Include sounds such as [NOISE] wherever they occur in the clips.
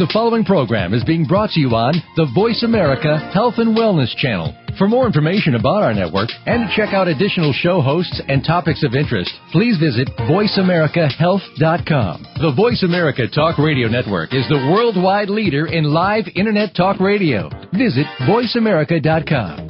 The following program is being brought to you on the Voice America Health and Wellness Channel. For more information about our network and to check out additional show hosts and topics of interest, please visit VoiceAmericaHealth.com. The Voice America Talk Radio Network is the worldwide leader in live Internet talk radio. Visit VoiceAmerica.com.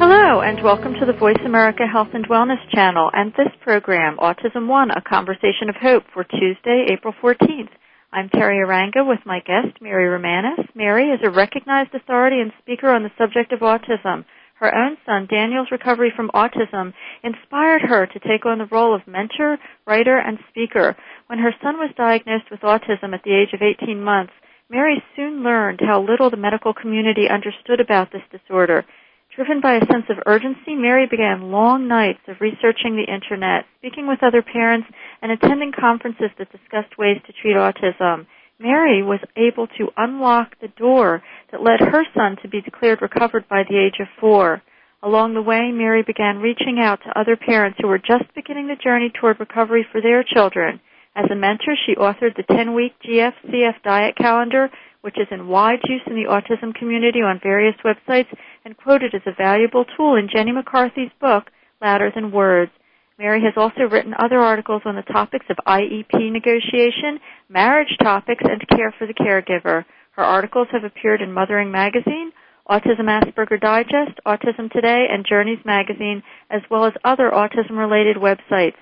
Hello, and welcome to the Voice America Health and Wellness channel and this program, Autism One, a conversation of hope for Tuesday, April 14th. I'm Teri Arranga with my guest, Mary Romaniec. Mary is a recognized authority and speaker on the subject of autism. Her own son, Daniel's recovery from autism, inspired her to take on the role of mentor, writer, and speaker. When her son was diagnosed with autism at the age of 18 months, Mary soon learned how little the medical community understood about this disorder. Driven by a sense of urgency, Mary began long nights of researching the internet, speaking with other parents, and attending conferences that discussed ways to treat autism. Mary was able to unlock the door that led her son to be declared recovered by the age of four. Along the way, Mary began reaching out to other parents who were just beginning the journey toward recovery for their children. As a mentor, she authored the 10-week GFCF diet calendar, which is in wide use in the autism community on various websites and quoted as a valuable tool in Jenny McCarthy's book, Louder Than Words. Mary has also written other articles on the topics of IEP negotiation, marriage topics, and care for the caregiver. Her articles have appeared in Mothering Magazine, Autism Asperger Digest, Autism Today, and Journeys Magazine, as well as other autism-related websites.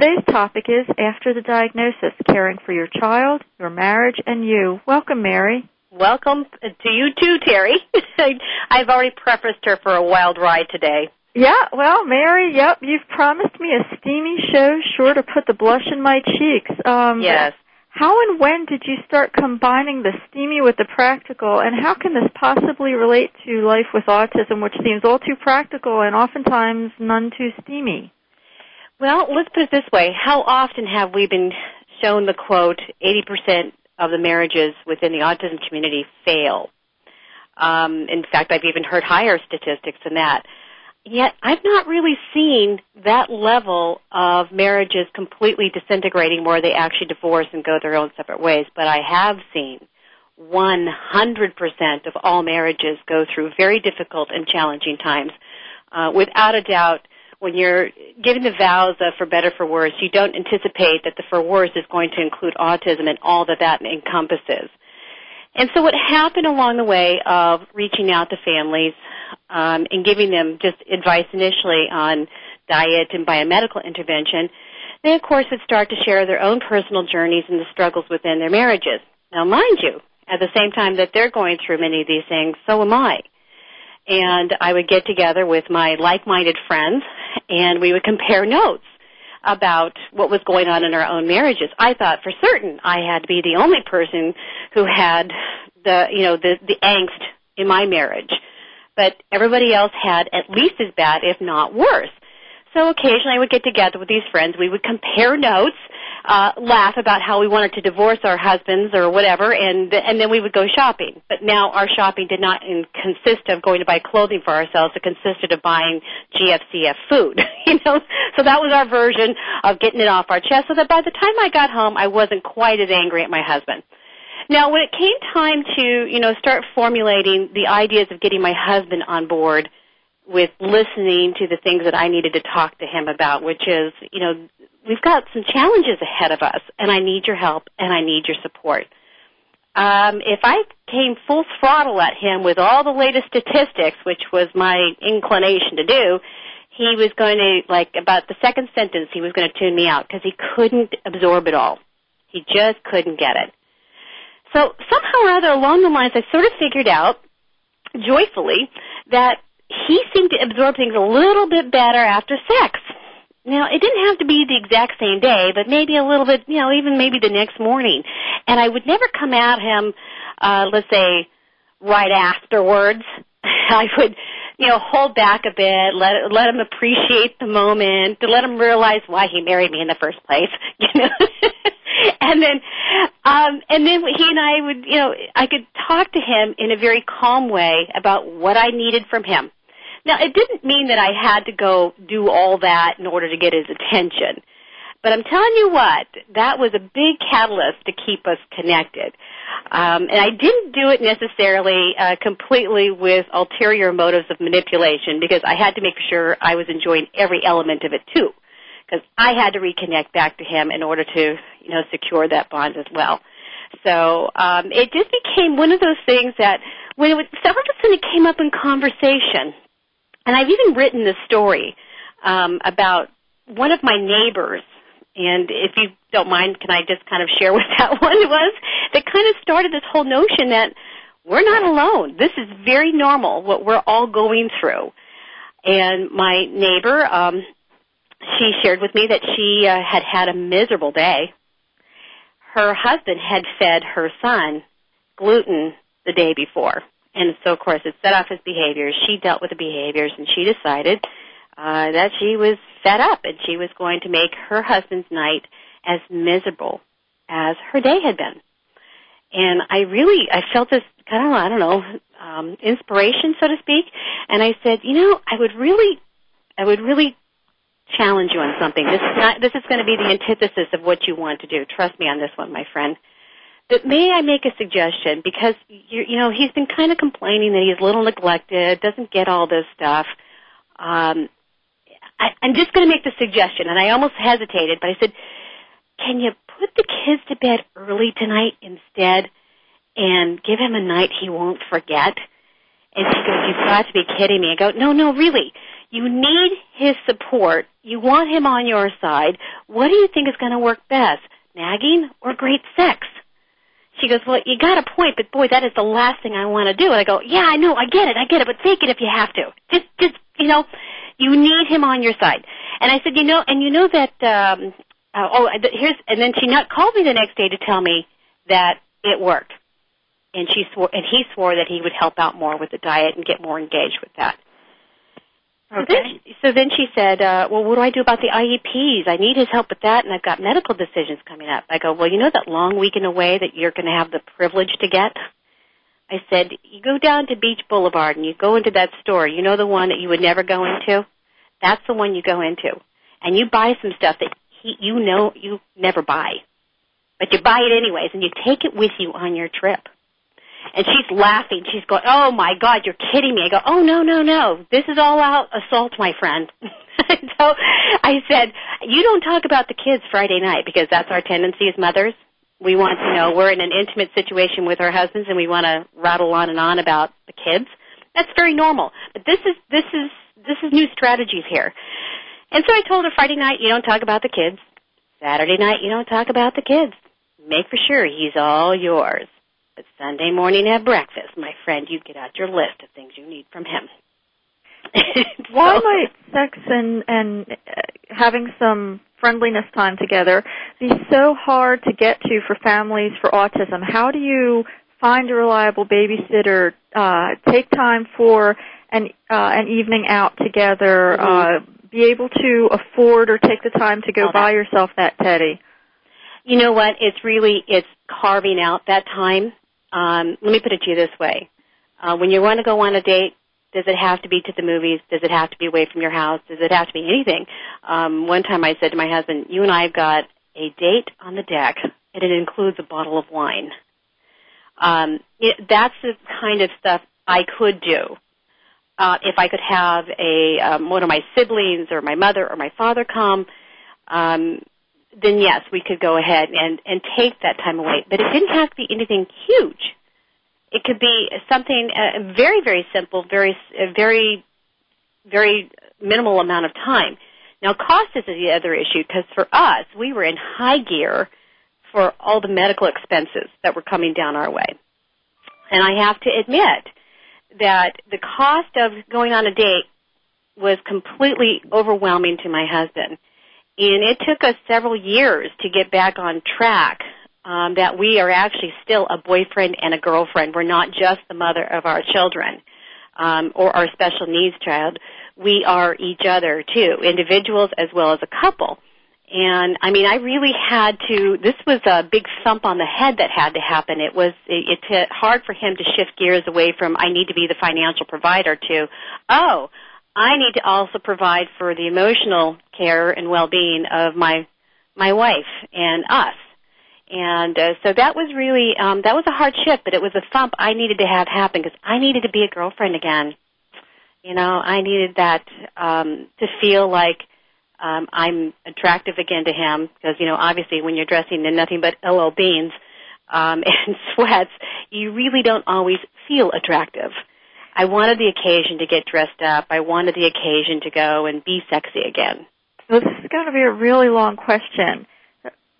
Today's topic is After the Diagnosis, Caring for Your Child, Your Marriage, and You. Welcome, Mary. Welcome to you too, Teri. [LAUGHS] I've already prefaced her for a wild ride today. Yeah, well, Mary, yep, you've promised me a steamy show sure to put the blush in my cheeks. Um, yes. How and when did you start combining the steamy with the practical, and how can this possibly relate to life with autism, which seems all too practical and oftentimes none too steamy? Well, let's put it this way. How often have we been shown the quote, 80% of the marriages within the autism community fail? Um, in fact, I've even heard higher statistics than that. Yet, I've not really seen that level of marriages completely disintegrating where they actually divorce and go their own separate ways. But I have seen 100% of all marriages go through very difficult and challenging times. Uh, without a doubt, when you're giving the vows of for better for worse, you don't anticipate that the for worse is going to include autism and all that that encompasses. And so what happened along the way of reaching out to families um, and giving them just advice initially on diet and biomedical intervention, they of course would start to share their own personal journeys and the struggles within their marriages. Now mind you, at the same time that they're going through many of these things, so am I and I would get together with my like-minded friends and we would compare notes about what was going on in our own marriages. I thought for certain I had to be the only person who had the, you know, the, the angst in my marriage. But everybody else had at least as bad, if not worse. So occasionally I would get together with these friends. We would compare notes uh, laugh about how we wanted to divorce our husbands or whatever, and and then we would go shopping. But now our shopping did not in, consist of going to buy clothing for ourselves. It consisted of buying GFCF food, [LAUGHS] you know. So that was our version of getting it off our chest. So that by the time I got home, I wasn't quite as angry at my husband. Now, when it came time to you know start formulating the ideas of getting my husband on board with listening to the things that I needed to talk to him about, which is, you know, we've got some challenges ahead of us, and I need your help and I need your support. Um, if I came full throttle at him with all the latest statistics, which was my inclination to do, he was going to, like, about the second sentence, he was going to tune me out because he couldn't absorb it all. He just couldn't get it. So somehow or other along the lines, I sort of figured out joyfully that he seemed to absorb things a little bit better after sex. Now, it didn't have to be the exact same day, but maybe a little bit, you know, even maybe the next morning. And I would never come at him, uh, let's say, right afterwards. [LAUGHS] I would, you know, hold back a bit, let let him appreciate the moment, to let him realize why he married me in the first place, [LAUGHS] you know. [LAUGHS] and then, um, and then he and I would, you know, I could talk to him in a very calm way about what I needed from him. Now, it didn't mean that I had to go do all that in order to get his attention. But I'm telling you what, that was a big catalyst to keep us connected. Um, and I didn't do it necessarily uh, completely with ulterior motives of manipulation because I had to make sure I was enjoying every element of it too. Because I had to reconnect back to him in order to, you know, secure that bond as well. So um, it just became one of those things that when it was, of a sudden it came up in conversation, and I've even written this story um, about one of my neighbors. And if you don't mind, can I just kind of share [LAUGHS] what that one was? That kind of started this whole notion that we're not alone. This is very normal, what we're all going through. And my neighbor, um, she shared with me that she uh, had had a miserable day. Her husband had fed her son gluten the day before. And so, of course, it set off his behaviors. She dealt with the behaviors, and she decided uh, that she was fed up, and she was going to make her husband's night as miserable as her day had been. And I really, I felt this kind of, I don't know, um, inspiration, so to speak. And I said, you know, I would really, I would really challenge you on something. This is not, this is going to be the antithesis of what you want to do. Trust me on this one, my friend. But may I make a suggestion? Because you, you know he's been kind of complaining that he's a little neglected, doesn't get all this stuff. Um, I, I'm just going to make the suggestion, and I almost hesitated, but I said, "Can you put the kids to bed early tonight instead, and give him a night he won't forget?" And she goes, "You've got to be kidding me!" I go, "No, no, really." You need his support. You want him on your side. What do you think is going to work best? Nagging or great sex? She goes, well, you got a point, but boy, that is the last thing I want to do. And I go, yeah, I know, I get it, I get it, but take it if you have to. Just, just, you know, you need him on your side. And I said, you know, and you know that, um, uh, oh, here's, and then she not called me the next day to tell me that it worked. And she swore, and he swore that he would help out more with the diet and get more engaged with that. Okay. So then, she, so then she said, uh, well, what do I do about the IEPs? I need his help with that, and I've got medical decisions coming up. I go, well, you know that long weekend away that you're going to have the privilege to get? I said, you go down to Beach Boulevard and you go into that store. You know the one that you would never go into? That's the one you go into. And you buy some stuff that he, you know you never buy. But you buy it anyways, and you take it with you on your trip. And she's laughing. She's going, "Oh my God, you're kidding me!" I go, "Oh no, no, no! This is all out assault, my friend." [LAUGHS] so I said, "You don't talk about the kids Friday night because that's our tendency as mothers. We want to know we're in an intimate situation with our husbands, and we want to rattle on and on about the kids. That's very normal. But this is this is this is new strategies here." And so I told her Friday night, you don't talk about the kids. Saturday night, you don't talk about the kids. Make for sure he's all yours. But Sunday morning at breakfast, my friend, you get out your list of things you need from him. [LAUGHS] so, Why might sex and and uh, having some friendliness time together be so hard to get to for families for autism? How do you find a reliable babysitter? Uh, take time for an uh, an evening out together. Mm-hmm. Uh, be able to afford or take the time to go All buy that. yourself that teddy. You know what? It's really it's carving out that time um, let me put it to you this way. Uh, when you want to go on a date, does it have to be to the movies? Does it have to be away from your house? Does it have to be anything? Um, one time I said to my husband, you and I have got a date on the deck, and it includes a bottle of wine. Um, it, that's the kind of stuff I could do. Uh, if I could have a um, one of my siblings or my mother or my father come, um, then yes, we could go ahead and, and take that time away. But it didn't have to be anything huge. It could be something uh, very, very simple, very, very, very minimal amount of time. Now, cost is the other issue because for us, we were in high gear for all the medical expenses that were coming down our way. And I have to admit that the cost of going on a date was completely overwhelming to my husband. And it took us several years to get back on track um, that we are actually still a boyfriend and a girlfriend. We're not just the mother of our children um, or our special needs child. We are each other too, individuals as well as a couple. And I mean, I really had to. This was a big thump on the head that had to happen. It was it, it's hard for him to shift gears away from I need to be the financial provider to, oh, I need to also provide for the emotional care and well-being of my my wife and us. And uh, so that was really um, that was a hard shift, but it was a thump I needed to have happen because I needed to be a girlfriend again. You know, I needed that um, to feel like um, I'm attractive again to him because you know obviously when you're dressing in nothing but LL Beans um, [LAUGHS] and sweats, you really don't always feel attractive. I wanted the occasion to get dressed up. I wanted the occasion to go and be sexy again. Well, this is going to be a really long question.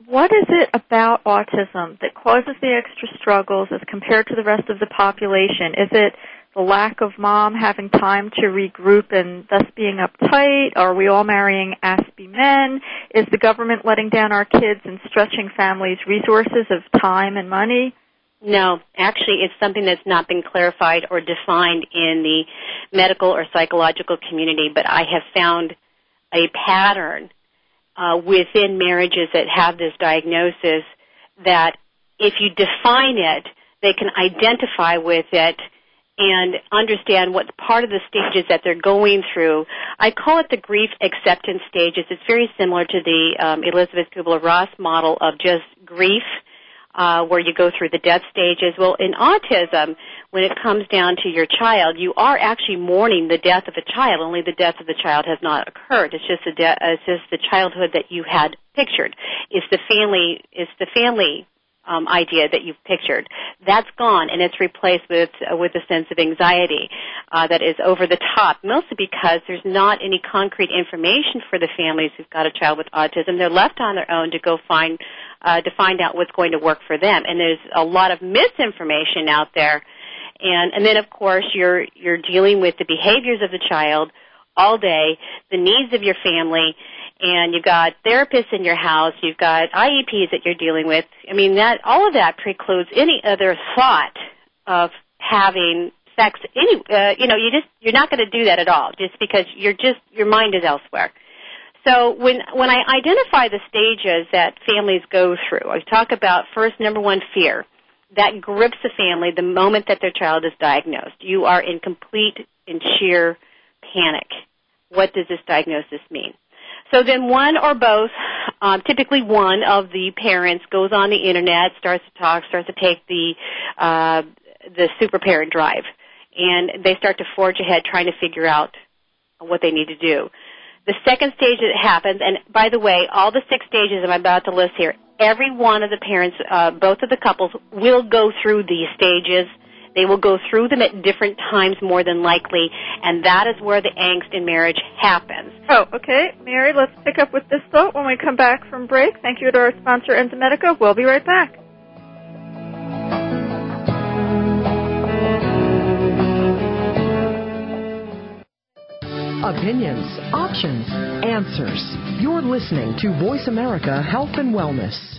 What is it about autism that causes the extra struggles as compared to the rest of the population? Is it the lack of mom having time to regroup and thus being uptight? Are we all marrying Aspie men? Is the government letting down our kids and stretching families' resources of time and money? No, actually, it's something that's not been clarified or defined in the medical or psychological community, but I have found a pattern uh, within marriages that have this diagnosis that if you define it, they can identify with it and understand what part of the stages that they're going through. I call it the grief acceptance stages. It's very similar to the um, Elisabeth Kubler-Ross model of just grief uh, where you go through the death stages. Well, in autism, when it comes down to your child, you are actually mourning the death of a child. Only the death of the child has not occurred. It's just the de- it's just the childhood that you had pictured. It's the family. It's the family um, idea that you've pictured. That's gone, and it's replaced with uh, with a sense of anxiety uh, that is over the top. Mostly because there's not any concrete information for the families who've got a child with autism. They're left on their own to go find uh, to find out what's going to work for them. And there's a lot of misinformation out there. And and then of course you're you're dealing with the behaviors of the child all day, the needs of your family, and you've got therapists in your house, you've got IEPs that you're dealing with. I mean, that all of that precludes any other thought of having sex. Any, uh, you know, you just you're not going to do that at all, just because you're just your mind is elsewhere. So when when I identify the stages that families go through, I talk about first number one fear that grips the family the moment that their child is diagnosed. You are in complete and sheer panic. What does this diagnosis mean? So then one or both, um, typically one of the parents goes on the internet, starts to talk, starts to take the uh, the super parent drive, and they start to forge ahead trying to figure out what they need to do. The second stage that happens, and by the way, all the six stages I'm about to list here, every one of the parents, uh, both of the couples, will go through these stages they will go through them at different times more than likely, and that is where the angst in marriage happens. Oh, okay. Mary, let's pick up with this thought when we come back from break. Thank you to our sponsor, Enzymedica. We'll be right back. Opinions, options, answers. You're listening to Voice America Health and Wellness.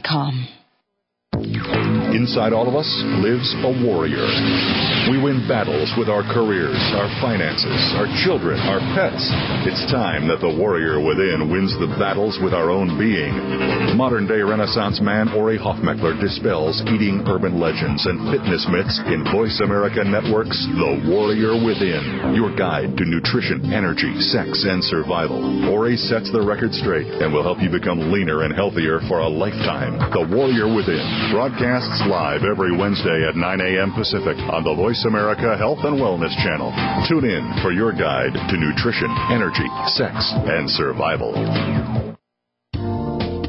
com. Inside all of us lives a warrior. We win battles with our careers, our finances, our children, our pets. It's time that the warrior within wins the battles with our own being. Modern day Renaissance man Ori Hofmekler dispels eating urban legends and fitness myths in Voice America Network's The Warrior Within, your guide to nutrition, energy, sex, and survival. Ori sets the record straight and will help you become leaner and healthier for a lifetime. The Warrior Within broadcasts live every Wednesday at 9 a.m. Pacific on the Voice America Health and Wellness Channel. Tune in for your guide to nutrition, energy, sex, and survival.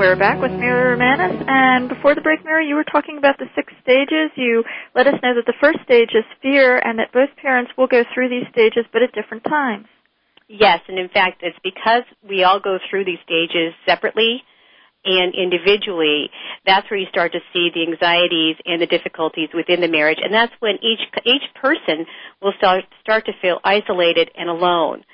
We're back with Mary Romaniec, and before the break, Mary, you were talking about the six stages. You let us know that the first stage is fear, and that both parents will go through these stages, but at different times. Yes, and in fact, it's because we all go through these stages separately and individually, that's where you start to see the anxieties and the difficulties within the marriage, and that's when each each person will start start to feel isolated and alone.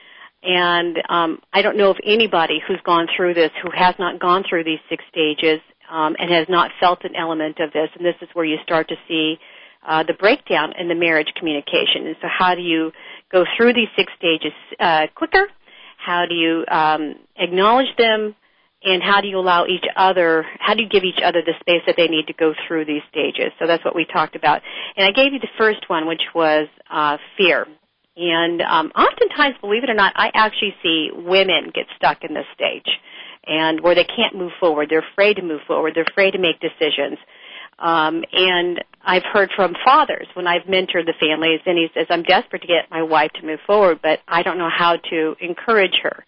And um, I don't know of anybody who's gone through this who has not gone through these six stages um, and has not felt an element of this. And this is where you start to see uh, the breakdown in the marriage communication. And so, how do you go through these six stages uh, quicker? How do you um, acknowledge them? and how do you allow each other, how do you give each other the space that they need to go through these stages? So that's what we talked about. And I gave you the first one, which was uh, fear. And um, oftentimes, believe it or not, I actually see women get stuck in this stage, and where they can't move forward. They're afraid to move forward. They're afraid to make decisions. Um, and I've heard from fathers when I've mentored the families, and he says, "I'm desperate to get my wife to move forward, but I don't know how to encourage her."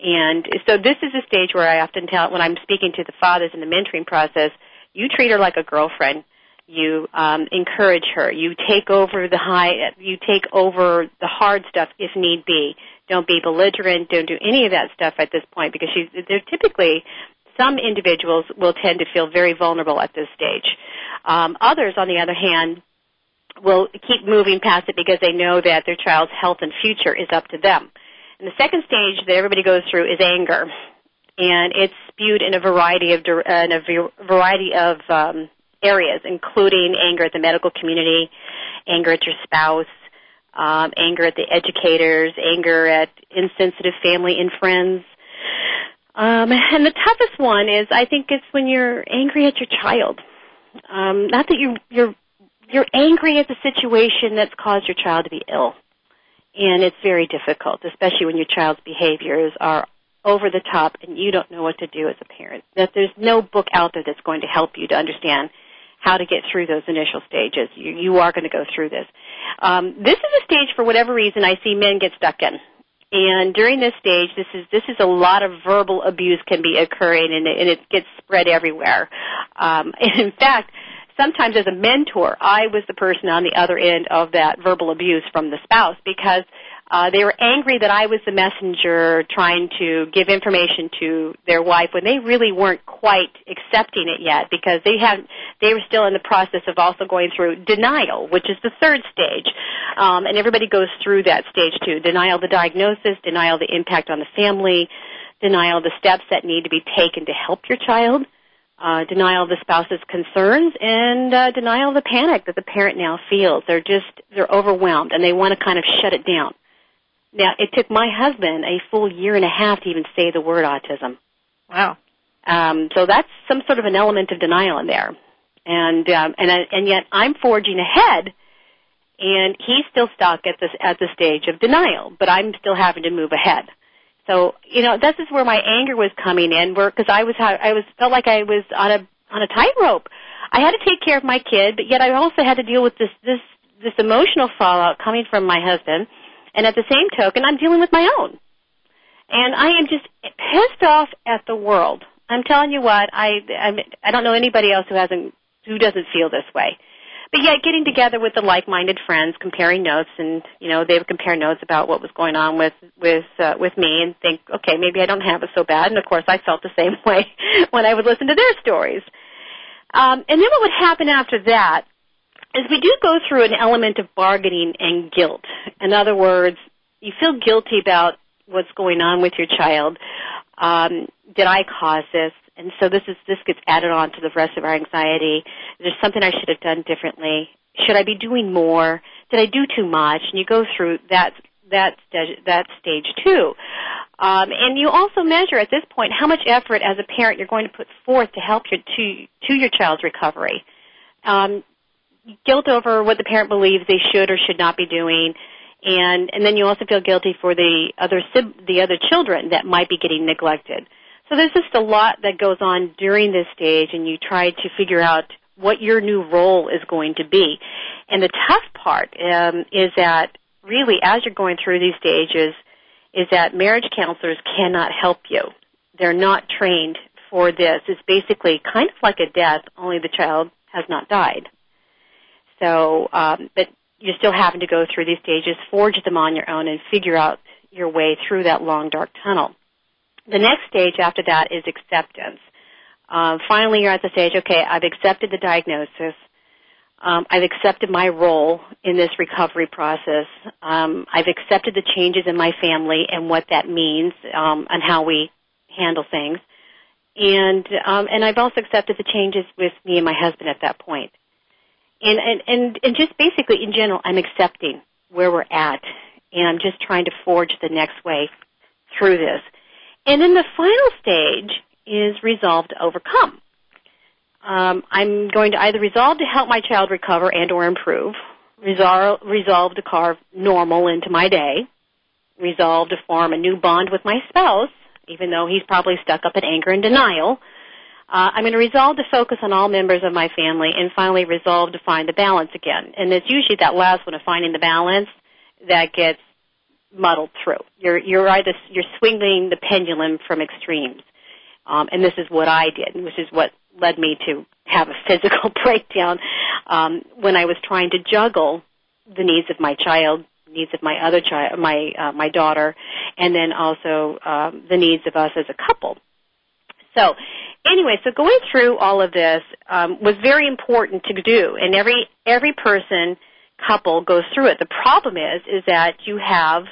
And so this is a stage where I often tell, when I'm speaking to the fathers in the mentoring process, you treat her like a girlfriend. You um, encourage her. You take over the high. You take over the hard stuff if need be. Don't be belligerent. Don't do any of that stuff at this point because she's. They're typically some individuals will tend to feel very vulnerable at this stage. Um, others, on the other hand, will keep moving past it because they know that their child's health and future is up to them. And the second stage that everybody goes through is anger, and it's spewed in a variety of in a variety of um, areas, including anger at the medical community, anger at your spouse, um, anger at the educators, anger at insensitive family and friends. Um, and the toughest one is, I think, it's when you're angry at your child. Um, not that you you're you're angry at the situation that's caused your child to be ill and it's very difficult, especially when your child's behaviors are over the top and you don't know what to do as a parent. That there's no book out there that's going to help you to understand how to get through those initial stages. You, you are going to go through this. Um, this is a stage, for whatever reason, I see men get stuck in. And during this stage, this is this is a lot of verbal abuse can be occurring, and it, and it gets spread everywhere. Um, [LAUGHS] in fact, sometimes as a mentor, I was the person on the other end of that verbal abuse from the spouse because uh, they were angry that I was the messenger trying to give information to their wife when they really weren't quite accepting it yet because they had they were still in the process of also going through denial, which is the third stage, um, and everybody goes through that stage too: denial the diagnosis, denial of the impact on the family, denial of the steps that need to be taken to help your child uh, denial of the spouse's concerns and uh, denial of the panic that the parent now feels. They're just they're overwhelmed and they want to kind of shut it down. Now, it took my husband a full year and a half to even say the word autism. Wow. Um, so that's some sort of an element of denial in there, and um, and and yet I'm forging ahead and he's still stuck at this at the stage of denial, but I'm still having to move ahead. So you know, this is where my anger was coming in, where because I was I was felt like I was on a on a tightrope. I had to take care of my kid, but yet I also had to deal with this this this emotional fallout coming from my husband, and at the same token, I'm dealing with my own. And I am just pissed off at the world. I'm telling you what, I I'm, I don't know anybody else who hasn't who doesn't feel this way. But yet, getting together with the like-minded friends, comparing notes, and you know they would compare notes about what was going on with with uh, with me, and think, okay, maybe I don't have it so bad. And of course, I felt the same [LAUGHS] way when I would listen to their stories. Um, and then what would happen after that is we do go through an element of bargaining and guilt. In other words, you feel guilty about what's going on with your child. Um, did I cause this? And so this is this gets added on to the rest of our anxiety. There's something I should have done differently. Should I be doing more? Did I do too much? And you go through that that that stage too. Um, and you also measure at this point how much effort as a parent you're going to put forth to help your to to your child's recovery. Um, guilt over what the parent believes they should or should not be doing, and and then you also feel guilty for the other the other children that might be getting neglected. So there's just a lot that goes on during this stage, and you try to figure out what your new role is going to be. And the tough part um, is that really, as you're going through these stages, is that marriage counselors cannot help you. They're not trained for this. It's basically kind of like a death, only the child has not died. So, um, but you're still having to go through these stages, forge them on your own, and figure out your way through that long, dark tunnel. The next stage after that is acceptance. Um, finally, you're at the stage, okay, I've accepted the diagnosis. Um, I've accepted my role in this recovery process. Um, I've accepted the changes in my family and what that means um, and how we handle things. And um, and I've also accepted the changes with me and my husband at that point. And, and and and just basically in general, I'm accepting where we're at, and I'm just trying to forge the next way through this. And then the final stage is resolve to overcome. Um, I'm going to either resolve to help my child recover and or improve, resolve, resolve to carve normal into my day, resolve to form a new bond with my spouse, even though he's probably stuck up in anger and denial. Uh, I'm going to resolve to focus on all members of my family, and finally resolve to find the balance again. And it's usually that last one of finding the balance that gets muddled through. You're you're either you're swinging the pendulum from extremes, um, and this is what I did, which is what led me to have a [LAUGHS] physical breakdown um, when I was trying to juggle the needs of my child, needs of my other child, my uh, my daughter, and then also um, the needs of us as a couple. So, anyway, so going through all of this um, was very important to do, and every every person couple goes through it. The problem is is that you have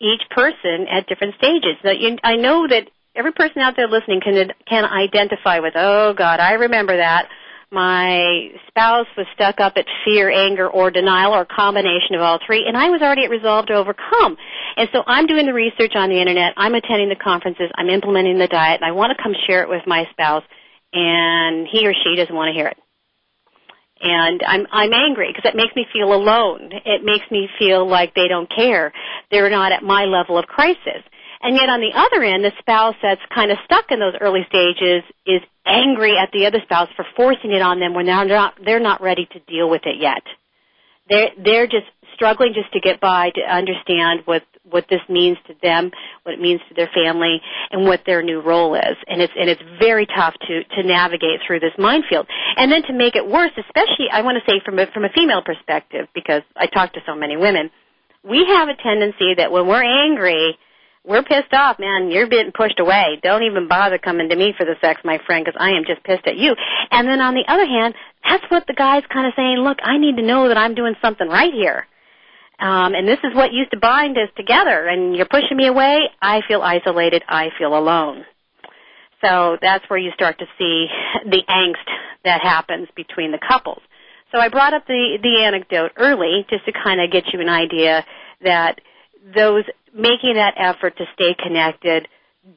each person at different stages. Now, you, I know that every person out there listening can can identify with, oh God, I remember that. My spouse was stuck up at fear, anger, or denial, or a combination of all three, and I was already at resolve to overcome. And so I'm doing the research on the internet, I'm attending the conferences, I'm implementing the diet, and I want to come share it with my spouse, and he or she doesn't want to hear it and I'm I'm angry because it makes me feel alone. It makes me feel like they don't care. They're not at my level of crisis. And yet on the other end, the spouse that's kind of stuck in those early stages is angry at the other spouse for forcing it on them when they're not they're not ready to deal with it yet. They're they're just struggling just to get by to understand what what this means to them, what it means to their family, and what their new role is. And it's and it's very tough to to navigate through this minefield. And then to make it worse, especially I want to say from a from a female perspective, because I talk to so many women, we have a tendency that when we're angry, we're pissed off, man. You're being pushed away. Don't even bother coming to me for the sex, my friend, because I am just pissed at you. And then on the other hand, that's what the guy's kind of saying. Look, I need to know that I'm doing something right here. Um, and this is what used to bind us together, and you're pushing me away. I feel isolated. I feel alone. So that's where you start to see the angst that happens between the couples. So I brought up the, the anecdote early just to kind of get you an idea that those making that effort to stay connected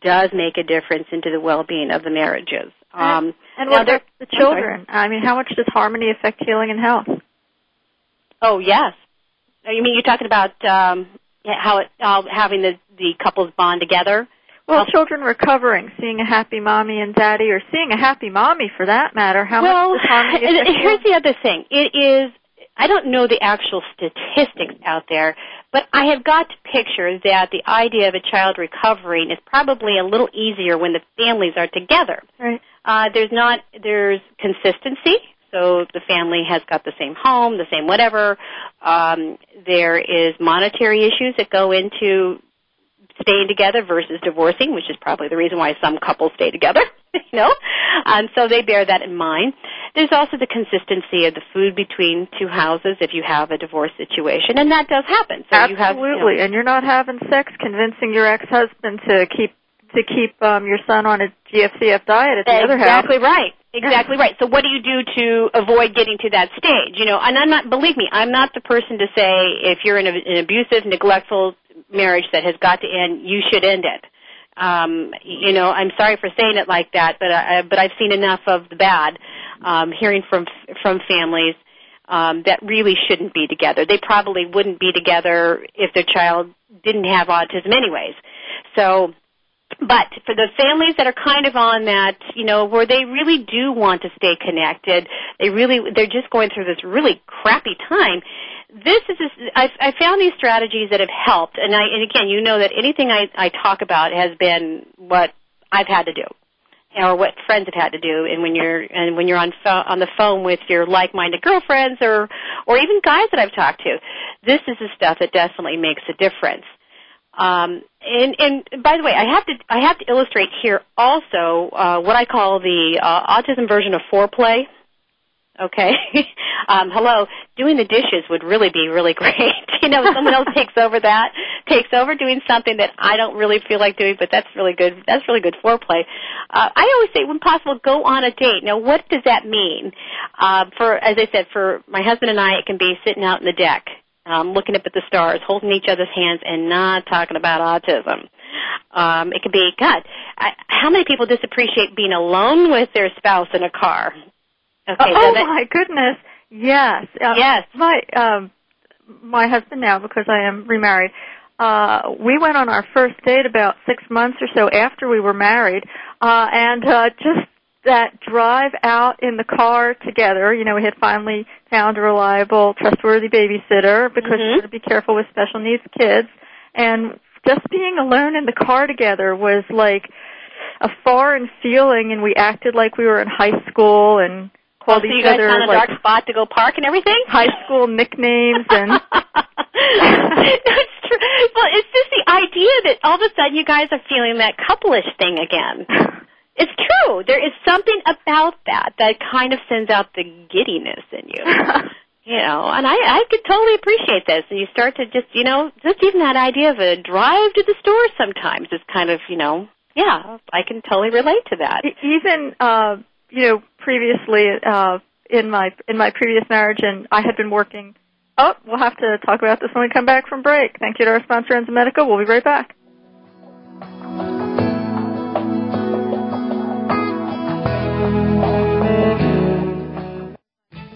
does make a difference into the well-being of the marriages. Um, and, and what about the children? I mean, how much does harmony affect healing and health? Oh yes, You mean you're talking about um, how it, uh, having the the couples bond together? Well, children recovering, seeing a happy mommy and daddy, or seeing a happy mommy for that matter. How well, much harmony [LAUGHS] is here's the other thing. It is. I don't know the actual statistics out there, but I have got to picture that the idea of a child recovering is probably a little easier when the families are together. Right. Uh, there's not there's consistency, so the family has got the same home, the same whatever. Um, there is monetary issues that go into staying together versus divorcing, which is probably the reason why some couples stay together. [LAUGHS] you know, um, so they bear that in mind. There's also the consistency of the food between two houses if you have a divorce situation, and that does happen. So Absolutely, you have, you know, and you're not having sex convincing your ex-husband to keep to keep um, your son on a GFCF diet at the other house. Exactly right. Exactly right. So what do you do to avoid getting to that stage? You know, and I'm not, believe me, I'm not the person to say if you're in a, an abusive, neglectful marriage that has got to end, you should end it. Um, you know, I'm sorry for saying it like that, but I, but I've seen enough of the bad, um, hearing from, from families, um, that really shouldn't be together. They probably wouldn't be together if their child didn't have autism anyways. So, but for the families that are kind of on that, you know, where they really do want to stay connected, they really, they're just going through this really crappy time. This is, I, I found these strategies that have helped, and I, and again, you know that anything I, I talk about has been what I've had to do, or what friends have had to do, and when you're, and when you're on pho- on the phone with your like-minded girlfriends, or, or even guys that I've talked to, this is the stuff that definitely makes a difference. Um, and, and by the way, I have to I have to illustrate here also uh, what I call the uh, autism version of foreplay. Okay, [LAUGHS] um, hello. Doing the dishes would really be really [LAUGHS] great. you know, someone else takes over that, takes over doing something that I don't really feel like doing, but that's really good. That's really good foreplay. Uh, I always say, when possible, go on a date. Now, what does that mean? Uh, for as I said, for my husband and I, it can be sitting out in the deck um, looking up at the stars, holding each other's hands, and not talking about autism. Um, it could be, God, I, how many people just appreciate being alone with their spouse in a car? Okay, oh that, my goodness, yes, um, yes. My um, my husband now, because I am remarried, uh, we went on our first date about six months or so after we were married, uh, and uh, just that drive out in the car together. You know, we had finally found a reliable, trustworthy babysitter because Mhm. you got to be careful with special needs kids. And just being alone in the car together was like a foreign feeling, and we acted like we were in high school and Oh, called so you each guys other found a like dark spot to go park and everything? high school nicknames and [LAUGHS] That's true. Well, it's just the idea that all of a sudden you guys are feeling that couplish thing again. [LAUGHS] It's true. There is something about that that kind of sends out the giddiness in you. [LAUGHS] You know, and I, I could totally appreciate this. And you start to just, you know, just even that idea of a drive to the store sometimes is kind of, you know, yeah, I can totally relate to that. Even uh you know previously uh in my in my previous marriage and I had been working oh we'll have to talk about this when we come back from break thank you to our sponsor Enzymedica we'll be right back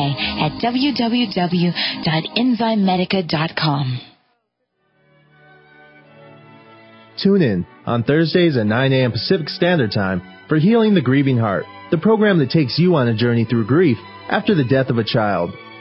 at www.enzymedica.com. Tune in on Thursdays at 9 a.m. Pacific Standard Time for Healing the Grieving Heart, the program that takes you on a journey through grief after the death of a child.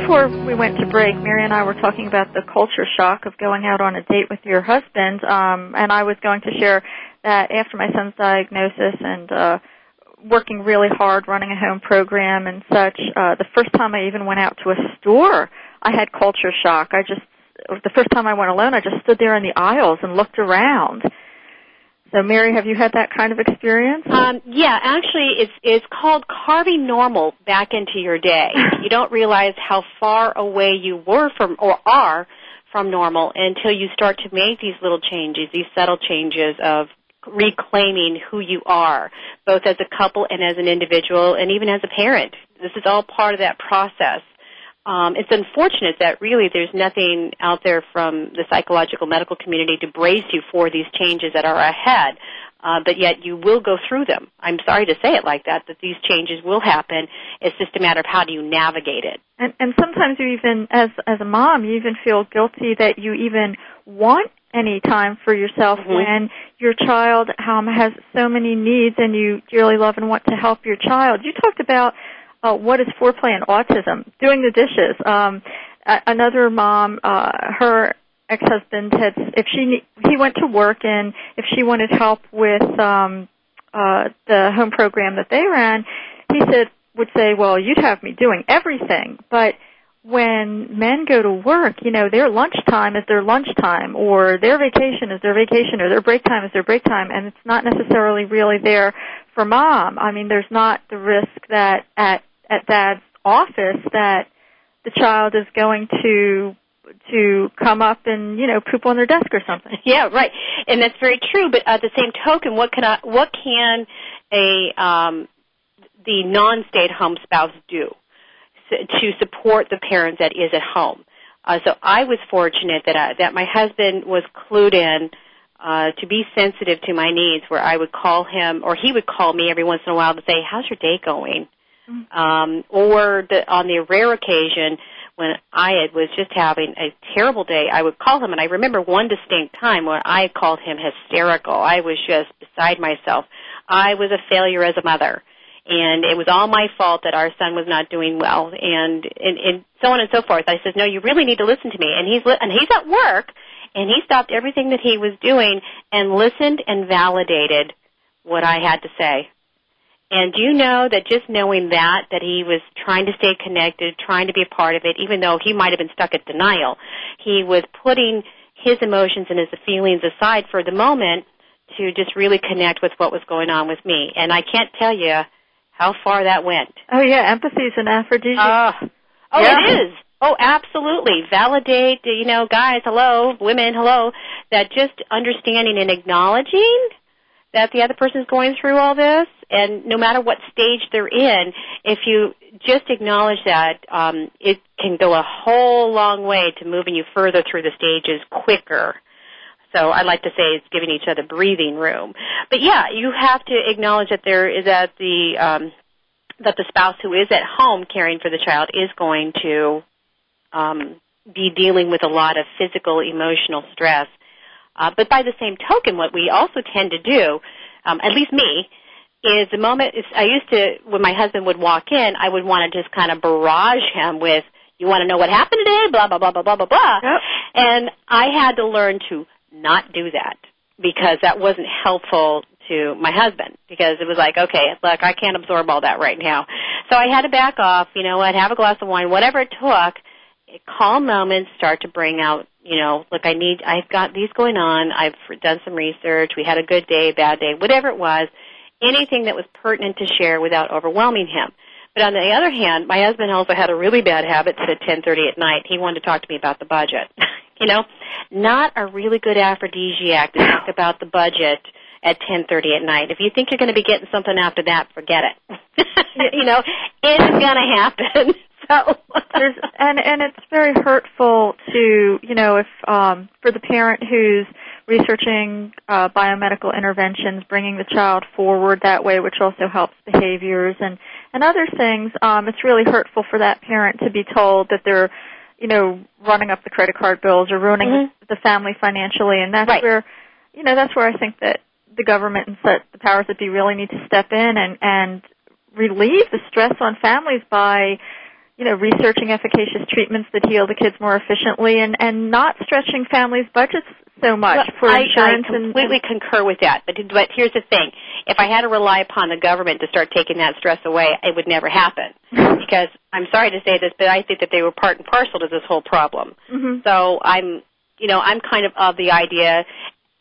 Before we went to break, Mary and I were talking about the culture shock of going out on a date with your husband, um, and I was going to share that after my son's diagnosis and uh, working really hard running a home program and such, uh, the first time I even went out to a store, I had culture shock. I just the first time I went alone, I just stood there in the aisles and looked around so, Mary, have you had that kind of experience? Um, yeah, actually, it's it's called carving normal back into your day. [LAUGHS] you don't realize how far away you were from or are from normal until you start to make these little changes, these subtle changes of reclaiming who you are, both as a couple and as an individual, and even as a parent. This is all part of that process um, it's unfortunate that really there's nothing out there from the psychological medical community to brace you for these changes that are ahead. Uh, but yet you will go through them. I'm sorry to say it like that, that these changes will happen. It's just a matter of how do you navigate it. And, and sometimes you even, as as a mom, you even feel guilty that you even want any time for yourself mm-hmm. when your child um, has so many needs and you dearly love and want to help your child. You talked about uh, what is foreplay and autism? Doing the dishes. Um, another mom, uh, her ex-husband had, if she, he went to work and if she wanted help with, um, uh, the home program that they ran, he said, would say, well, you'd have me doing everything. But when men go to work, you know, their lunchtime is their lunchtime, or their vacation is their vacation, or their break time is their break time, and it's not necessarily really there for mom. I mean, there's not the risk that at at dad's office that the child is going to to come up and you know poop on their desk or something. [LAUGHS] Yeah, right. And that's very true. But at the same token, what can I, what can a um, the non-stay-at-home spouse do to support the parent that is at home? Uh, so I was fortunate that I, that my husband was clued in uh, to be sensitive to my needs, where I would call him or he would call me every once in a while to say, "How's your day going?" Um, or the, on the rare occasion when I was just having a terrible day, I would call him, and I remember one distinct time when I called him hysterical. I was just beside myself. I was a failure as a mother, and it was all my fault that our son was not doing well, and and, and so on and so forth. I said, no, you really need to listen to me, and he's and he's at work, and he stopped everything that he was doing and listened and validated what I had to say. And do you know that just knowing that, that he was trying to stay connected, trying to be a part of it, even though he might have been stuck at denial, he was putting his emotions and his feelings aside for the moment to just really connect with what was going on with me. And I can't tell you how far that went. Oh yeah, empathy is an aphrodisiac. Uh, oh, yeah. it is. Oh, absolutely. Validate, you know, guys, hello, women, hello, that just understanding and acknowledging that the other person is going through all this, and no matter what stage they're in, if you just acknowledge that, um, it can go a whole long way to moving you further through the stages quicker. So I like to say it's giving each other breathing room. But yeah, you have to acknowledge that there is that the um, that the spouse who is at home caring for the child is going to um, be dealing with a lot of physical, emotional stress. Uh, but by the same token, what we also tend to do, um, at least me, is the moment is, I used to when my husband would walk in, I would want to just kind of barrage him with, "You want to know what happened today?" Blah blah blah blah blah blah blah. Yep. And I had to learn to not do that because that wasn't helpful to my husband because it was like, okay, look, I can't absorb all that right now. So I had to back off, you know what, have a glass of wine, whatever it took. Calm moments start to bring out, you know, look, I need, I've got these going on. I've done some research. We had a good day, bad day, whatever it was. Anything that was pertinent to share without overwhelming him. But on the other hand, my husband also had a really bad habit at 10:30 at night. He wanted to talk to me about the budget. [LAUGHS] you know, not a really good aphrodisiac to talk about the budget at 10:30 at night. If you think you're going to be getting something after that, forget it. [LAUGHS] you know, it's going to happen. [LAUGHS] So There's, and and it's very hurtful to you know if um, for the parent who's researching uh, biomedical interventions, bringing the child forward that way, which also helps behaviors and and other things. Um, it's really hurtful for that parent to be told that they're you know running up the credit card bills or ruining Mhm. the family financially, and that's Right. where you know that's where I think that the government and set, the powers that be really need to step in and and relieve the stress on families by you know, researching efficacious treatments that heal the kids more efficiently and, and not stretching families' budgets so much Well, for I, insurance I and- completely concur with that. But but here's the thing: if I had to rely upon the government to start taking that stress away, it would never happen. [LAUGHS] because I'm sorry to say this, but I think that they were part and parcel to this whole problem. Mhm. So I'm, you know, I'm kind of of the idea,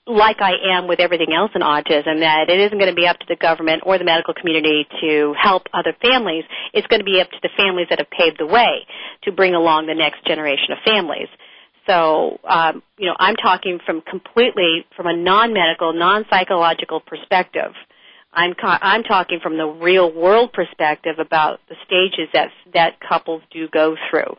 like I am with everything else in autism, that it isn't going to be up to the government or the medical community to help other families. It's going to be up to the families that have paved the way to bring along the next generation of families. So, um, you know, I'm talking from completely from a non-medical, non-psychological perspective. I'm ca- I'm talking from the real world perspective about the stages that that couples do go through,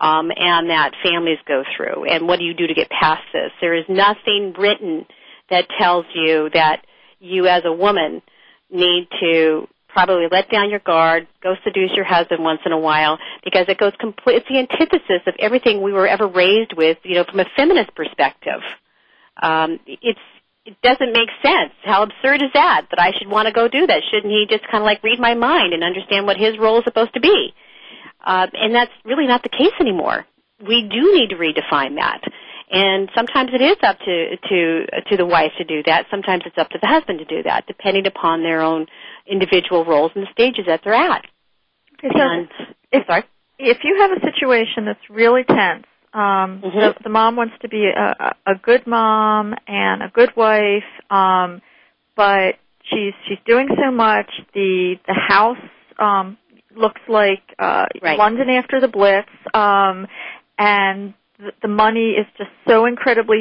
um, and that families go through, and what do you do to get past this? There is nothing written that tells you that you as a woman need to probably let down your guard, go seduce your husband once in a while, because it goes complete. It's the antithesis of everything we were ever raised with, you know, from a feminist perspective. Um, it's it doesn't make sense. How absurd is that? That I should want to go do that? Shouldn't he just kind of like read my mind and understand what his role is supposed to be? Uh, and that's really not the case anymore. We do need to redefine that. And sometimes it is up to to to the wife to do that. Sometimes it's up to the husband to do that, depending upon their own individual roles and the stages that they're at. Okay, so And if, sorry. if you have a situation that's really tense, um, Mhm. the, the mom wants to be a, a a good mom and a good wife, um, but she's she's doing so much. The the house um, looks like uh, Right. London after the Blitz, um, and the, the money is just so incredibly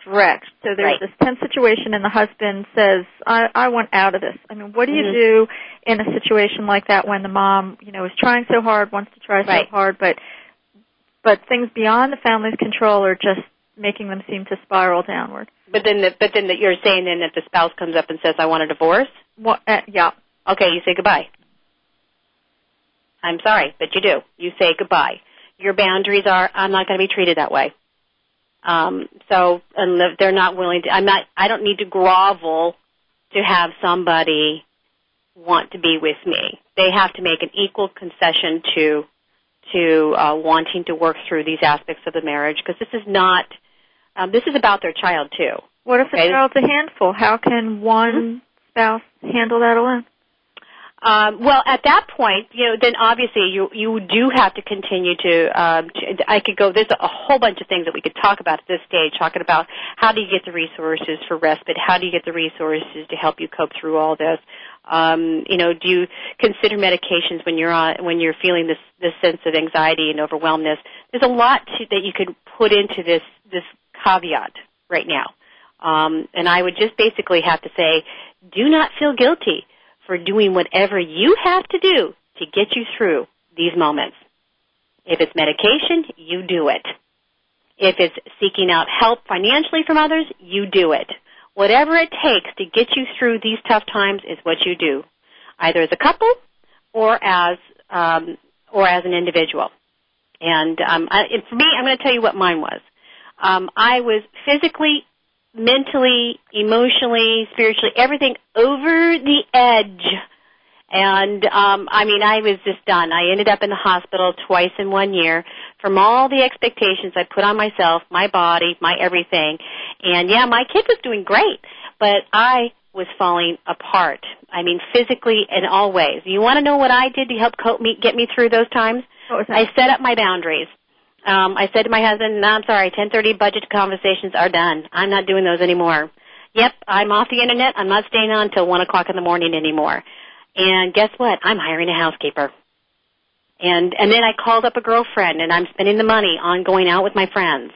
stretched. So there's Right. this tense situation, and the husband says, "I, I want out of this." I mean, what do you Mhm. do in a situation like that when the mom, you know, is trying so hard, wants to try Right. so hard, but but things beyond the family's control are just making them seem to spiral downward. But then, the, but then the, you're saying then that the spouse comes up and says, "I want a divorce." What, uh, yeah. Okay, you say goodbye. I'm sorry, but you do. You say goodbye. Your boundaries are, I'm not going to be treated that way. Um, so, and if they're not willing to, I'm not, I don't need to grovel to have somebody want to be with me. They have to make an equal concession to, to, uh, wanting to work through these aspects of the marriage because this is not, um, this is about their child too. What if the Okay. child's a handful? How can one spouse handle that alone? Um, well, at that point, you know, then obviously you you do have to continue to, um, to. I could go. There's a whole bunch of things that we could talk about at this stage. Talking about how do you get the resources for respite? How do you get the resources to help you cope through all this? Um, you know, do you consider medications when you're on when you're feeling this this sense of anxiety and overwhelmness? There's a lot to, that you could put into this this caveat right now. Um, and I would just basically have to say, do not feel guilty for doing whatever you have to do to get you through these moments. If it's medication, you do it. If it's seeking out help financially from others, you do it. Whatever it takes to get you through these tough times is what you do, either as a couple or as um, or as an individual. And um, I, and for me, I'm going to tell you what mine was. Um, I was physically, mentally, emotionally, spiritually, everything over the edge. And um, I mean, I was just done. I ended up in the hospital twice in one year from all the expectations I put on myself, my body, my everything. And yeah, my kid was doing great, but I was falling apart. I mean, physically in all ways. You want to know what I did to help cope me, get me through those times? I set up my boundaries. Um, I said to my husband, no, I'm sorry, 1030 budget conversations are done. I'm not doing those anymore. Yep, I'm off the internet. I'm not staying on until 1 o'clock in the morning anymore. And guess what? I'm hiring a housekeeper. And, and then I called up a girlfriend and I'm spending the money on going out with my friends.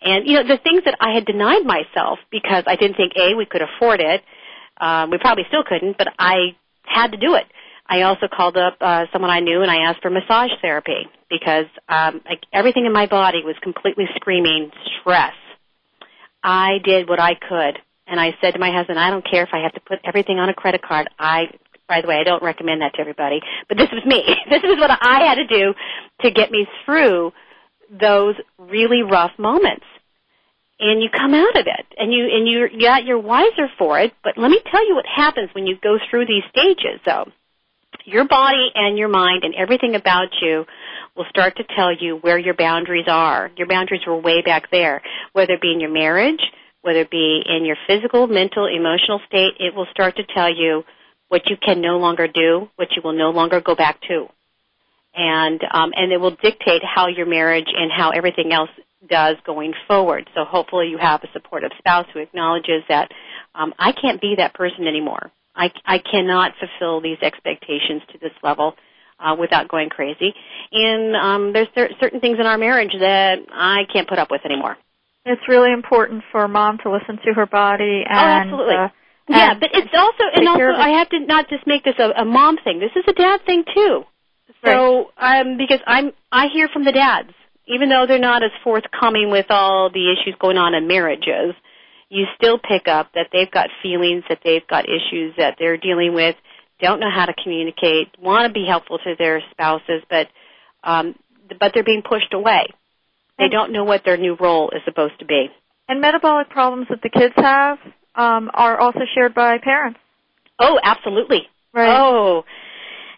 And, you know, the things that I had denied myself because I didn't think, A, we could afford it. Um, we probably still couldn't, but I had to do it. I also called up uh, someone I knew and I asked for massage therapy because um, like everything in my body was completely screaming stress. I did what I could, and I said to my husband, "I don't care if I have to put everything on a credit card. I, by the way, I don't recommend that to everybody, but this was me. [LAUGHS] this is what I had to do to get me through those really rough moments." and you come out of it and you and you yeah you're wiser for it but let me tell you what happens when you go through these stages though your body and your mind and everything about you will start to tell you where your boundaries are. Your boundaries were way back there, whether it be in your marriage, whether it be in your physical, mental, emotional state, it will start to tell you what you can no longer do, what you will no longer go back to. And um, and it will dictate how your marriage and how everything else does going forward. So hopefully you have a supportive spouse who acknowledges that um, I can't be that person anymore. I, I cannot fulfill these expectations to this level uh, without going crazy. And um, there's cer- certain things in our marriage that I can't put up with anymore. It's really important for mom to listen to her body and. Oh, absolutely. Uh, yeah, but it's also and also I have to not just make this a, a mom thing. This is a dad thing too. So right. um because I'm I hear from the dads, even though they're not as forthcoming with all the issues going on in marriages, you still pick up that they've got feelings, that they've got issues that they're dealing with, don't know how to communicate, want to be helpful to their spouses, but um, but they're being pushed away. They don't know what their new role is supposed to be. And metabolic problems that the kids have um, are also shared by parents. Oh, absolutely. Right. Oh,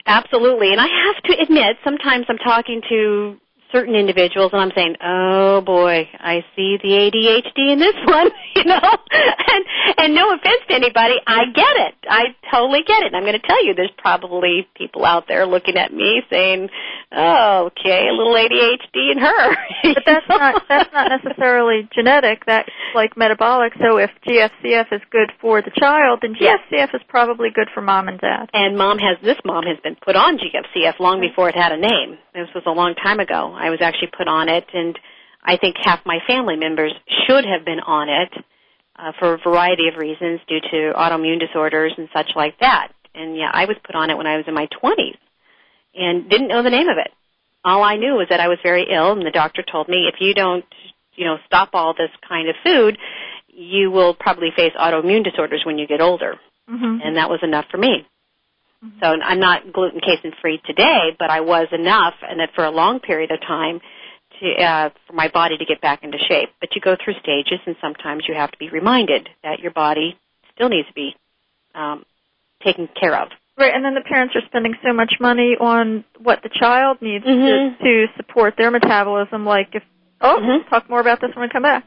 absolutely. And I have to admit, sometimes I'm talking to certain individuals and I'm saying, oh boy, I see the ADHD in this [LAUGHS] one, you know? and, and no offense to anybody, I get it. I totally get it. And I'm going to tell you, there's probably people out there looking at me saying, oh, okay, a little ADHD in her. [LAUGHS] but that's not, that's not necessarily genetic. That's like metabolic. So if GFCF is good for the child, then GFCF is probably good for mom and dad. And mom has, this mom has been put on GFCF long before it had a name. This was a long time ago. I was actually put on it, and I think half my family members should have been on it uh, for a variety of reasons due to autoimmune disorders and such like that. And yeah, I was put on it when I was in my 20s and didn't know the name of it. All I knew was that I was very ill, and the doctor told me if you don't, you know, stop all this kind of food, you will probably face autoimmune disorders when you get older. Mm-hmm. And that was enough for me. So I'm not gluten casein free today, but I was enough, and that for a long period of time, to uh, for my body to get back into shape. But you go through stages, and sometimes you have to be reminded that your body still needs to be um, taken care of. Right, and then the parents are spending so much money on what the child needs mm-hmm. to, to support their metabolism. Like if oh, mm-hmm. talk more about this when we come back.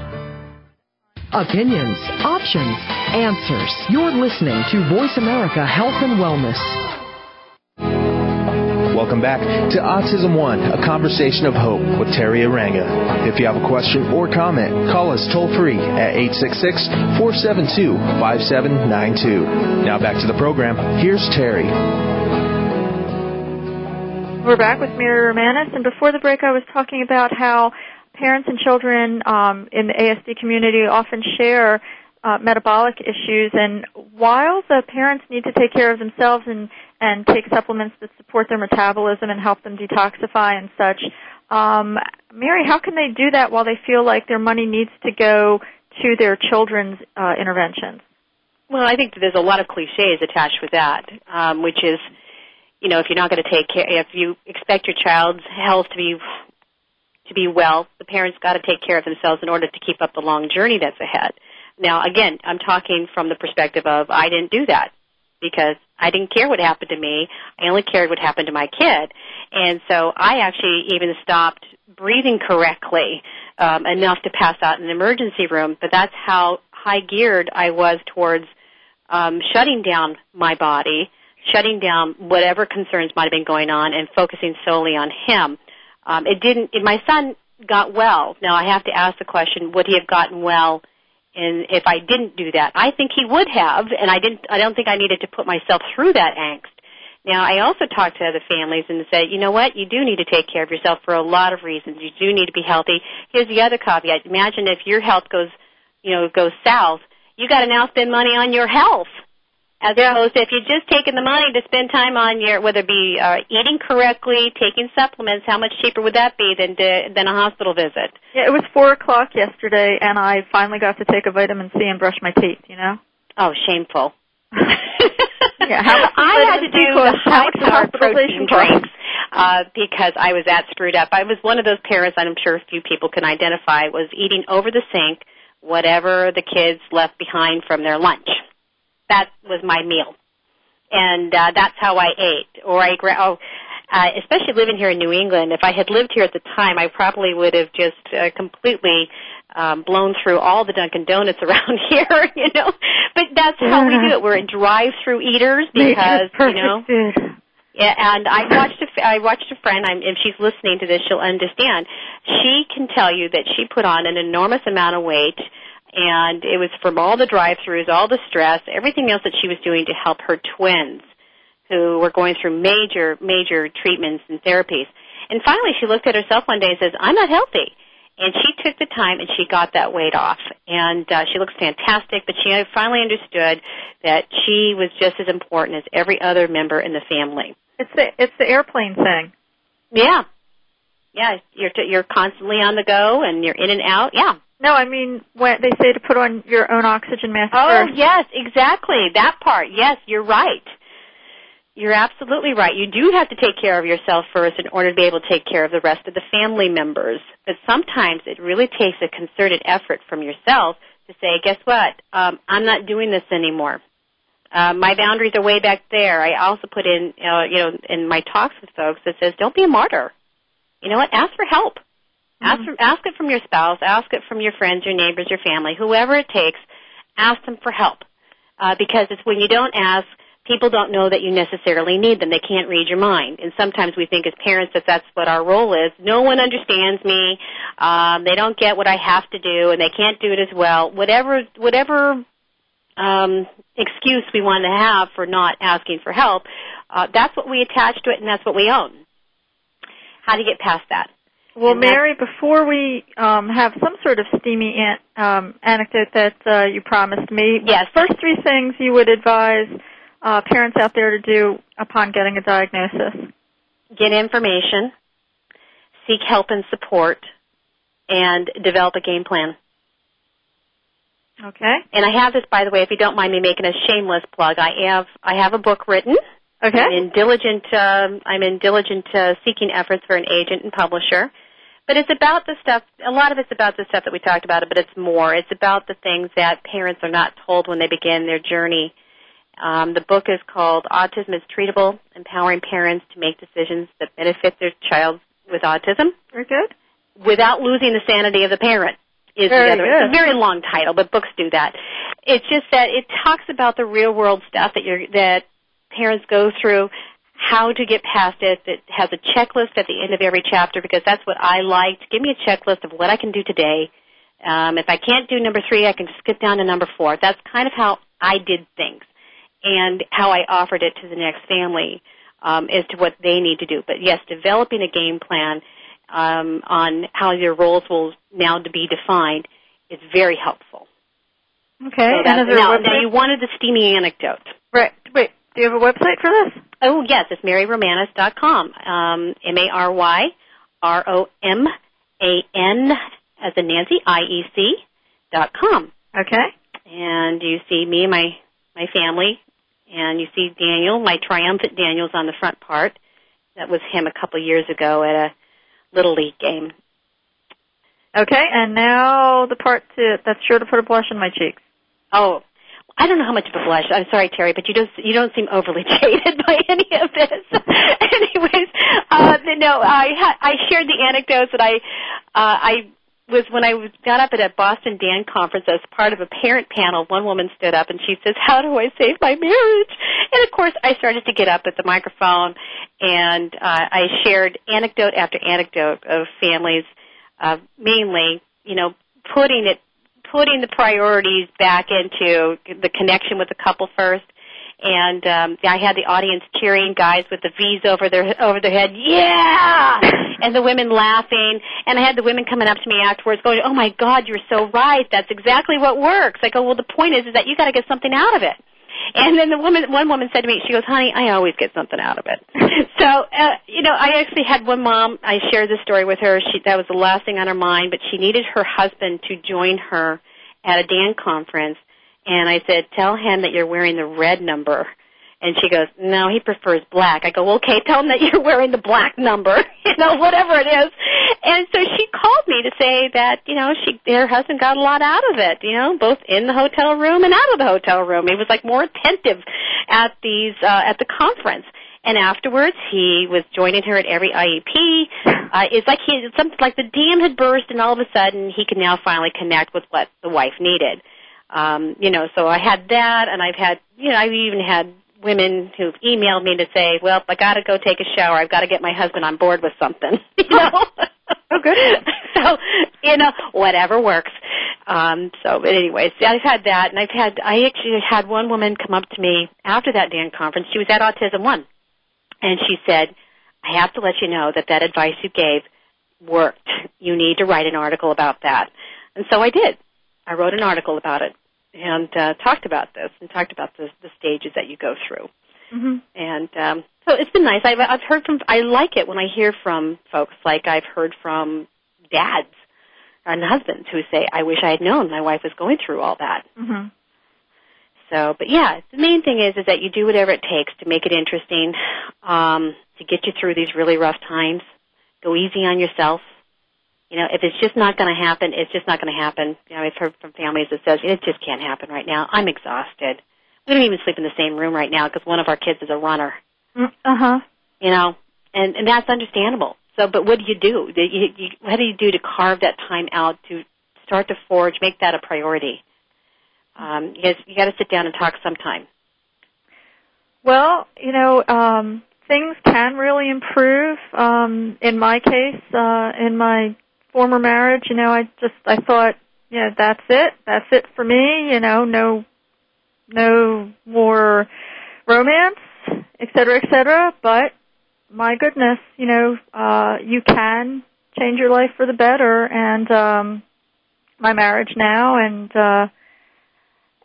Opinions, options, answers. You're listening to Voice America Health and Wellness. Welcome back to Autism One, a conversation of hope with Teri Arranga. If you have a question or comment, call us toll free at 866 472 5792. Now back to the program. Here's Teri. We're back with Mary Romaniec, and before the break, I was talking about how parents and children um, in the ASD community often share uh, metabolic issues, and while the parents need to take care of themselves and and take supplements that support their metabolism and help them detoxify and such, um, Mary, how can they do that while they feel like their money needs to go to their children's uh, interventions? Well, I think there's a lot of cliches attached with that, um, which is, you know, if you're not going to take care, if you expect your child's health to be to be well, the parents got to take care of themselves in order to keep up the long journey that's ahead. Now, again, I'm talking from the perspective of I didn't do that because I didn't care what happened to me. I only cared what happened to my kid. And so I actually even stopped breathing correctly um, enough to pass out in an emergency room. But that's how high geared I was towards um, shutting down my body, shutting down whatever concerns might have been going on, and focusing solely on him. Um, it didn't. It, my son got well. Now I have to ask the question: Would he have gotten well? And if I didn't do that, I think he would have, and I didn't. I don't think I needed to put myself through that angst. Now, I also talked to other families and said, you know what, you do need to take care of yourself for a lot of reasons. You do need to be healthy. Here's the other caveat. Imagine if your health goes, you know, goes south, you got to now spend money on your health as opposed to if you're just taking the money to spend time on your whether it be uh, eating correctly, taking supplements, how much cheaper would that be than to, than a hospital visit? Yeah, it was four o'clock yesterday, and I finally got to take a vitamin C and brush my teeth. You know? Oh, shameful. [LAUGHS] yeah, how [LAUGHS] I had to do the high protein drinks uh, because I was that screwed up. I was one of those parents, I'm sure a few people can identify, was eating over the sink whatever the kids left behind from their lunch that was my meal, and uh, that's how I ate. Or I oh, uh, especially living here in New England. If I had lived here at the time, I probably would have just uh, completely um, blown through all the Dunkin' Donuts [LAUGHS] around here, you know. But that's yeah. how we do it. We're drive-through eaters because you know. Food. Yeah, and I watched a I watched a friend. I'm, if she's listening to this, she'll understand. She can tell you that she put on an enormous amount of weight and it was from all the drive-throughs, all the stress, everything else that she was doing to help her twins who were going through major, major treatments and therapies. And finally she looked at herself one day and says, I'm not healthy. And she took the time and she got that weight off. And uh, she looks fantastic, but she finally understood that she was just as important as every other member in the family. It's the it's the airplane thing. Yeah. Yeah, you're t- you're constantly on the go and you're in and out. Yeah, no, I mean when they say to put on your own oxygen mask. Oh first. yes, exactly that part. Yes, you're right. You're absolutely right. You do have to take care of yourself first in order to be able to take care of the rest of the family members. But sometimes it really takes a concerted effort from yourself to say, guess what? Um, I'm not doing this anymore. Uh, my boundaries are way back there. I also put in, uh, you know, in my talks with folks that says, don't be a martyr. You know what? Ask for help. Ask, mm-hmm. ask it from your spouse, ask it from your friends, your neighbors, your family, whoever it takes. Ask them for help, uh, because it's when you don't ask, people don't know that you necessarily need them. They can't read your mind. And sometimes we think as parents that that's what our role is. No one understands me. Um, they don't get what I have to do, and they can't do it as well. Whatever, whatever um, excuse we want to have for not asking for help, uh, that's what we attach to it, and that's what we own. How you get past that? Well, Mary, before we um, have some sort of steamy an- um, anecdote that uh, you promised me, yes. first three things you would advise uh, parents out there to do upon getting a diagnosis? Get information, seek help and support, and develop a game plan. Okay. And I have this, by the way, if you don't mind me making a shameless plug. I have I have a book written. Okay. I'm in diligent um, I'm in diligent uh, seeking efforts for an agent and publisher. But it's about the stuff. A lot of it's about the stuff that we talked about, but it's more. It's about the things that parents are not told when they begin their journey um, the book is called Autism is Treatable, Empowering Parents to Make Decisions That Benefit Their Child with Autism. Very good. Without losing the sanity of the parent is very the other. Good. It's a very long title, but books do that. It's just that it talks about the real world stuff that you're, that parents go through, how to get past it. It has a checklist at the end of every chapter because that's what I liked. Give me a checklist of what I can do today. Um, if I can't do number three, I can skip down to number four. That's kind of how I did things and how I offered it to the next family um, as to what they need to do. But yes, developing a game plan um, on how your roles will now be defined is very helpful. Okay. So and now, now you wanted the steamy anecdote. Right. Wait. Do you have a website for this? Oh yes, it's maryromaniec.com. Um, M A R Y R O M A N as in Nancy I E C dot com. Okay. And you see me my my family and you see Daniel, my triumphant Daniel's on the front part. That was him a couple years ago at a little league game. Okay, and now the part to, that's sure to put a blush on my cheeks. Oh, I don't know how much of a blush. I'm sorry, Teri, but you don't you don't seem overly [LAUGHS] jaded by any of this. [LAUGHS] Anyways, uh, no, I I shared the anecdotes that I uh, I was when I got up at a Boston Dan conference as part of a parent panel. One woman stood up and she says, "How do I save my marriage?" And of course, I started to get up at the microphone and uh, I shared anecdote after anecdote of families, uh, mainly, you know, putting it, putting the priorities back into the connection with the couple first. And um, I had the audience cheering, guys with the V's over their over their head, yeah, and the women laughing. And I had the women coming up to me afterwards, going, "Oh my God, you're so right. That's exactly what works." I go, "Well, the point is, is that you got to get something out of it." [LAUGHS] And then the woman, one woman said to me, she goes, "Honey, I always get something out of it." [LAUGHS] so, uh, you know, I actually had one mom. I shared this story with her. She that was the last thing on her mind, but she needed her husband to join her at a Dan conference. And I said, "Tell him that you're wearing the red number." And she goes, "No, he prefers black." I go, "Okay, tell him that you're wearing the black number, [LAUGHS] you know, whatever it is." And so she called me to say that, you know, she her husband got a lot out of it, you know, both in the hotel room and out of the hotel room. He was like more attentive at these uh at the conference. And afterwards, he was joining her at every IEP. Uh, it's like he, it's something like the dam had burst, and all of a sudden, he can now finally connect with what the wife needed. Um, you know, so I had that, and I've had, you know, I've even had women who've emailed me to say, "Well, I got to go take a shower. I've got to get my husband on board with something." [LAUGHS] You know. oh, good. [LAUGHS] so you know, whatever works. Um, so, but anyways, I've had that, and I've had. I actually had one woman come up to me after that Dan conference. She was at Autism One, and she said, "I have to let you know that that advice you gave worked. You need to write an article about that." And so I did. I wrote an article about it and uh, talked about this and talked about the, the stages that you go through. Mm-hmm. And um, so it's been nice. I've, I've heard from. I like it when I hear from folks like I've heard from dads and husbands who say, "I wish I had known my wife was going through all that." Mm-hmm. So, but yeah, the main thing is is that you do whatever it takes to make it interesting, um, to get you through these really rough times. Go easy on yourself. You know, if it's just not going to happen, it's just not going to happen. You know, I've heard from families that says it just can't happen right now. I'm exhausted. We don't even sleep in the same room right now because one of our kids is a runner. Uh huh. You know, and and that's understandable. So, but what do you do? You, you, what do you do to carve that time out to start to forge, make that a priority? Um, you you got to sit down and talk sometime. Well, you know, um, things can really improve. Um, in my case, uh, in my former marriage, you know, I just I thought, you know, that's it, that's it for me. You know, no, no more romance, et cetera, et cetera. But my goodness, you know, uh, you can change your life for the better, and um, my marriage now, and uh,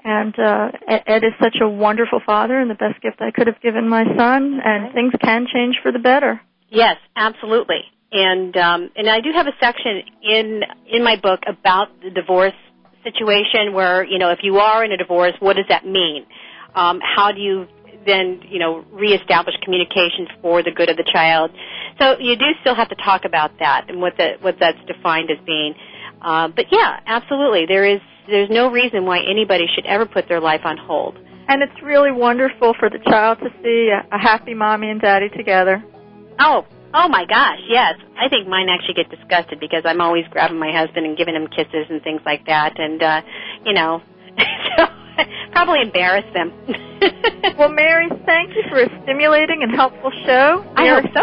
and uh, Ed is such a wonderful father and the best gift I could have given my son. And things can change for the better. Yes, absolutely. And um, and I do have a section in in my book about the divorce situation where you know if you are in a divorce, what does that mean? Um, how do you then you know reestablish communication for the good of the child? So you do still have to talk about that and what the what that's defined as being. Uh, but yeah, absolutely, there is there's no reason why anybody should ever put their life on hold. And it's really wonderful for the child to see a, a happy mommy and daddy together. Oh, oh my gosh, yes. I think mine actually get disgusted because I'm always grabbing my husband and giving him kisses and things like that, and uh, you know, [LAUGHS] so [LAUGHS] probably embarrass them. [LAUGHS] well, Mary, thank you for a stimulating and helpful show. I hope so.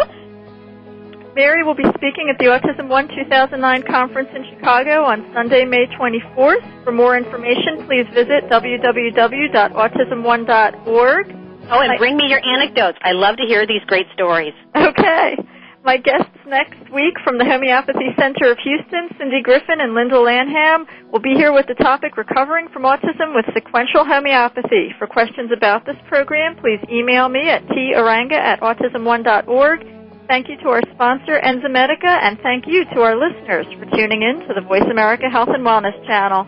Mary will be speaking at the Autism One 2009 conference in Chicago on Sunday, May 24th. For more information, please visit www.autismone.org. Oh, and bring me your anecdotes. I love to hear these great stories. Okay. My guests next week from the Homeopathy Center of Houston, Cindy Griffin and Linda Lanham, will be here with the topic Recovering from Autism with Sequential Homeopathy. For questions about this program, please email me at taranga at autismone.org Thank you to our sponsor, Enzymedica, and thank you to our listeners for tuning in to the Voice America Health and Wellness channel.